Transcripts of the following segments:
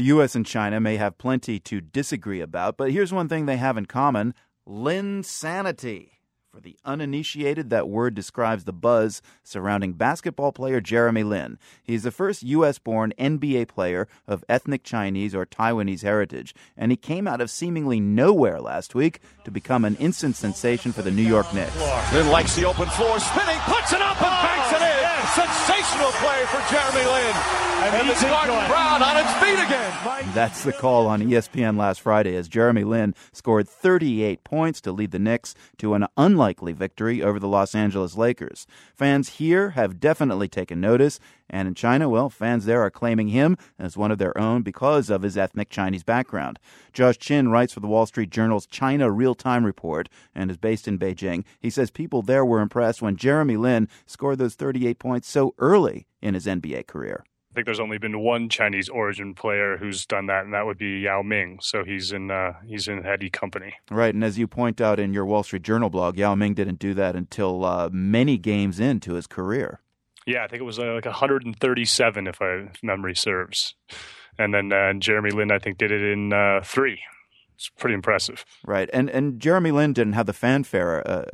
The U.S. and China may have plenty to disagree about, but here's one thing they have in common Linsanity. For the uninitiated, that word describes the buzz surrounding basketball player Jeremy Lin. He's the first U.S. born NBA player of ethnic Chinese or Taiwanese heritage, and he came out of seemingly nowhere last week to become an instant sensation for the New York Knicks. Lin likes the open floor, spinning, puts it up, and oh, banks it in. Sensational play for Jeremy Lin. And, and the Gordon Brown on its feet again. That's the call on ESPN last Friday as Jeremy Lin scored 38 points to lead the Knicks to an unlikely victory over the Los Angeles Lakers. Fans here have definitely taken notice, and in China, well, fans there are claiming him as one of their own because of his ethnic Chinese background. Josh Chin writes for the Wall Street Journal's China Real Time Report and is based in Beijing. He says people there were impressed when Jeremy Lin scored those 38 points so early in his NBA career. I think there's only been one Chinese origin player who's done that, and that would be Yao Ming. So he's in uh, he's in Eddie Company. Right, and as you point out in your Wall Street Journal blog, Yao Ming didn't do that until uh, many games into his career. Yeah, I think it was uh, like 137, if, I, if memory serves. And then uh, Jeremy Lin, I think, did it in uh, three it's pretty impressive. Right, and and Jeremy Lin didn't have the fanfare uh,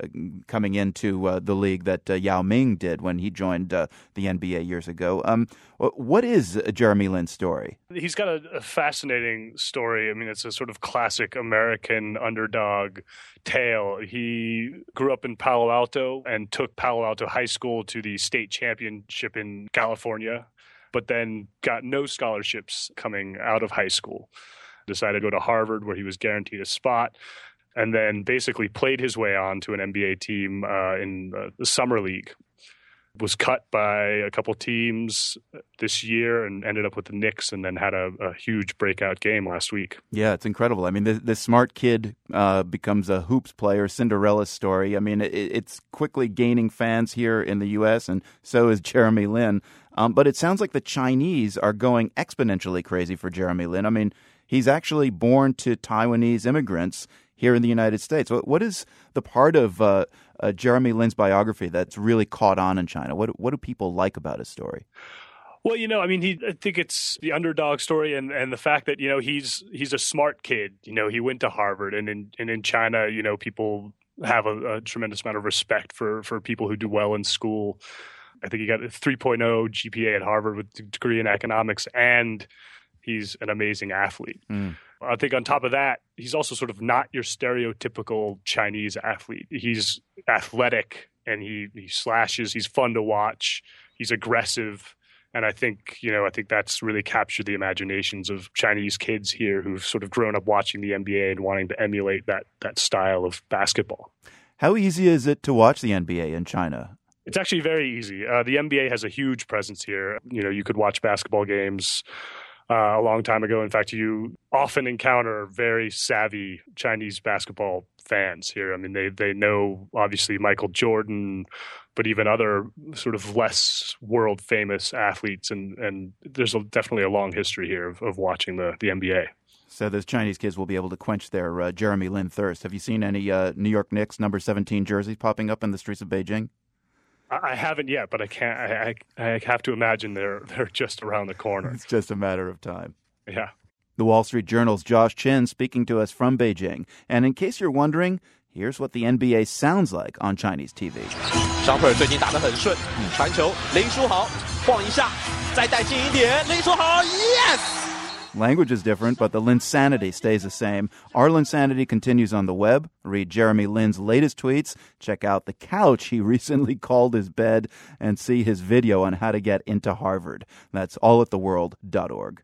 coming into uh, the league that uh, Yao Ming did when he joined uh, the NBA years ago. Um, what is Jeremy Lin's story? He's got a, a, fascinating story. I mean, it's a sort of classic American underdog tale. He grew up in Palo Alto and took Palo Alto High School to the state championship in California, but then got no scholarships coming out of high school decided to go to Harvard where he was guaranteed a spot and then basically played his way on to an NBA team uh, in uh, the summer league. Was cut by a couple teams this year and ended up with the Knicks, and then had a, a huge breakout game last week. Yeah, it's incredible. I mean, this, this smart kid uh, becomes a hoops player, Cinderella story. I mean, it, it's quickly gaining fans here in the U.S., and so is Jeremy Lin. Um, but it sounds like the Chinese are going exponentially crazy for Jeremy Lin. I mean, he's actually born to Taiwanese immigrants here in the United States. What, What is the part of uh, uh, Jeremy Lin's biography that's really caught on in China? What what do people like about his story? Well, you know, I mean, he, I think it's the underdog story, and, and the fact that you know he's he's a smart kid. You know, he went to Harvard, and in and in China, you know, people have a, a tremendous amount of respect for for people who do well in school. I think he got a 3.0 GPA at Harvard with a degree in economics and he's an amazing athlete. Mm. I think on top of that, he's also sort of not your stereotypical Chinese athlete. He's athletic and he, he slashes. He's fun to watch. He's aggressive. And I think, you know, I think that's really captured the imaginations of Chinese kids here who've sort of grown up watching the NBA and wanting to emulate that that style of basketball. How easy is it to watch the NBA in China? It's actually very easy. Uh, the NBA has a huge presence here. You know, you could watch basketball games uh, a long time ago. In fact, you often encounter very savvy Chinese basketball fans here. I mean, they they know obviously Michael Jordan, but even other sort of less world famous athletes, and and there's a, definitely a long history here of, of watching the the NBA. So those Chinese kids will be able to quench their uh, Jeremy Lin thirst. Have you seen any uh, New York Knicks number 17 jerseys popping up in the streets of Beijing? I haven't yet, but I can't. I, I, I have to imagine they're they're just around the corner. It's just a matter of time. Yeah. The Wall Street Journal's Josh Chin speaking to us from Beijing. And in case you're wondering, Here's what the NBA sounds like on Chinese TV. 小腿最近打得很顺，传球林书豪晃一下，再带进一点，林书豪，yes。Language is different, but the Linsanity stays the same. Our Linsanity continues on the web. Read Jeremy Lin's latest tweets. Check out the couch he recently called his bed and see his video on how to get into Harvard. That's all at theworld.org.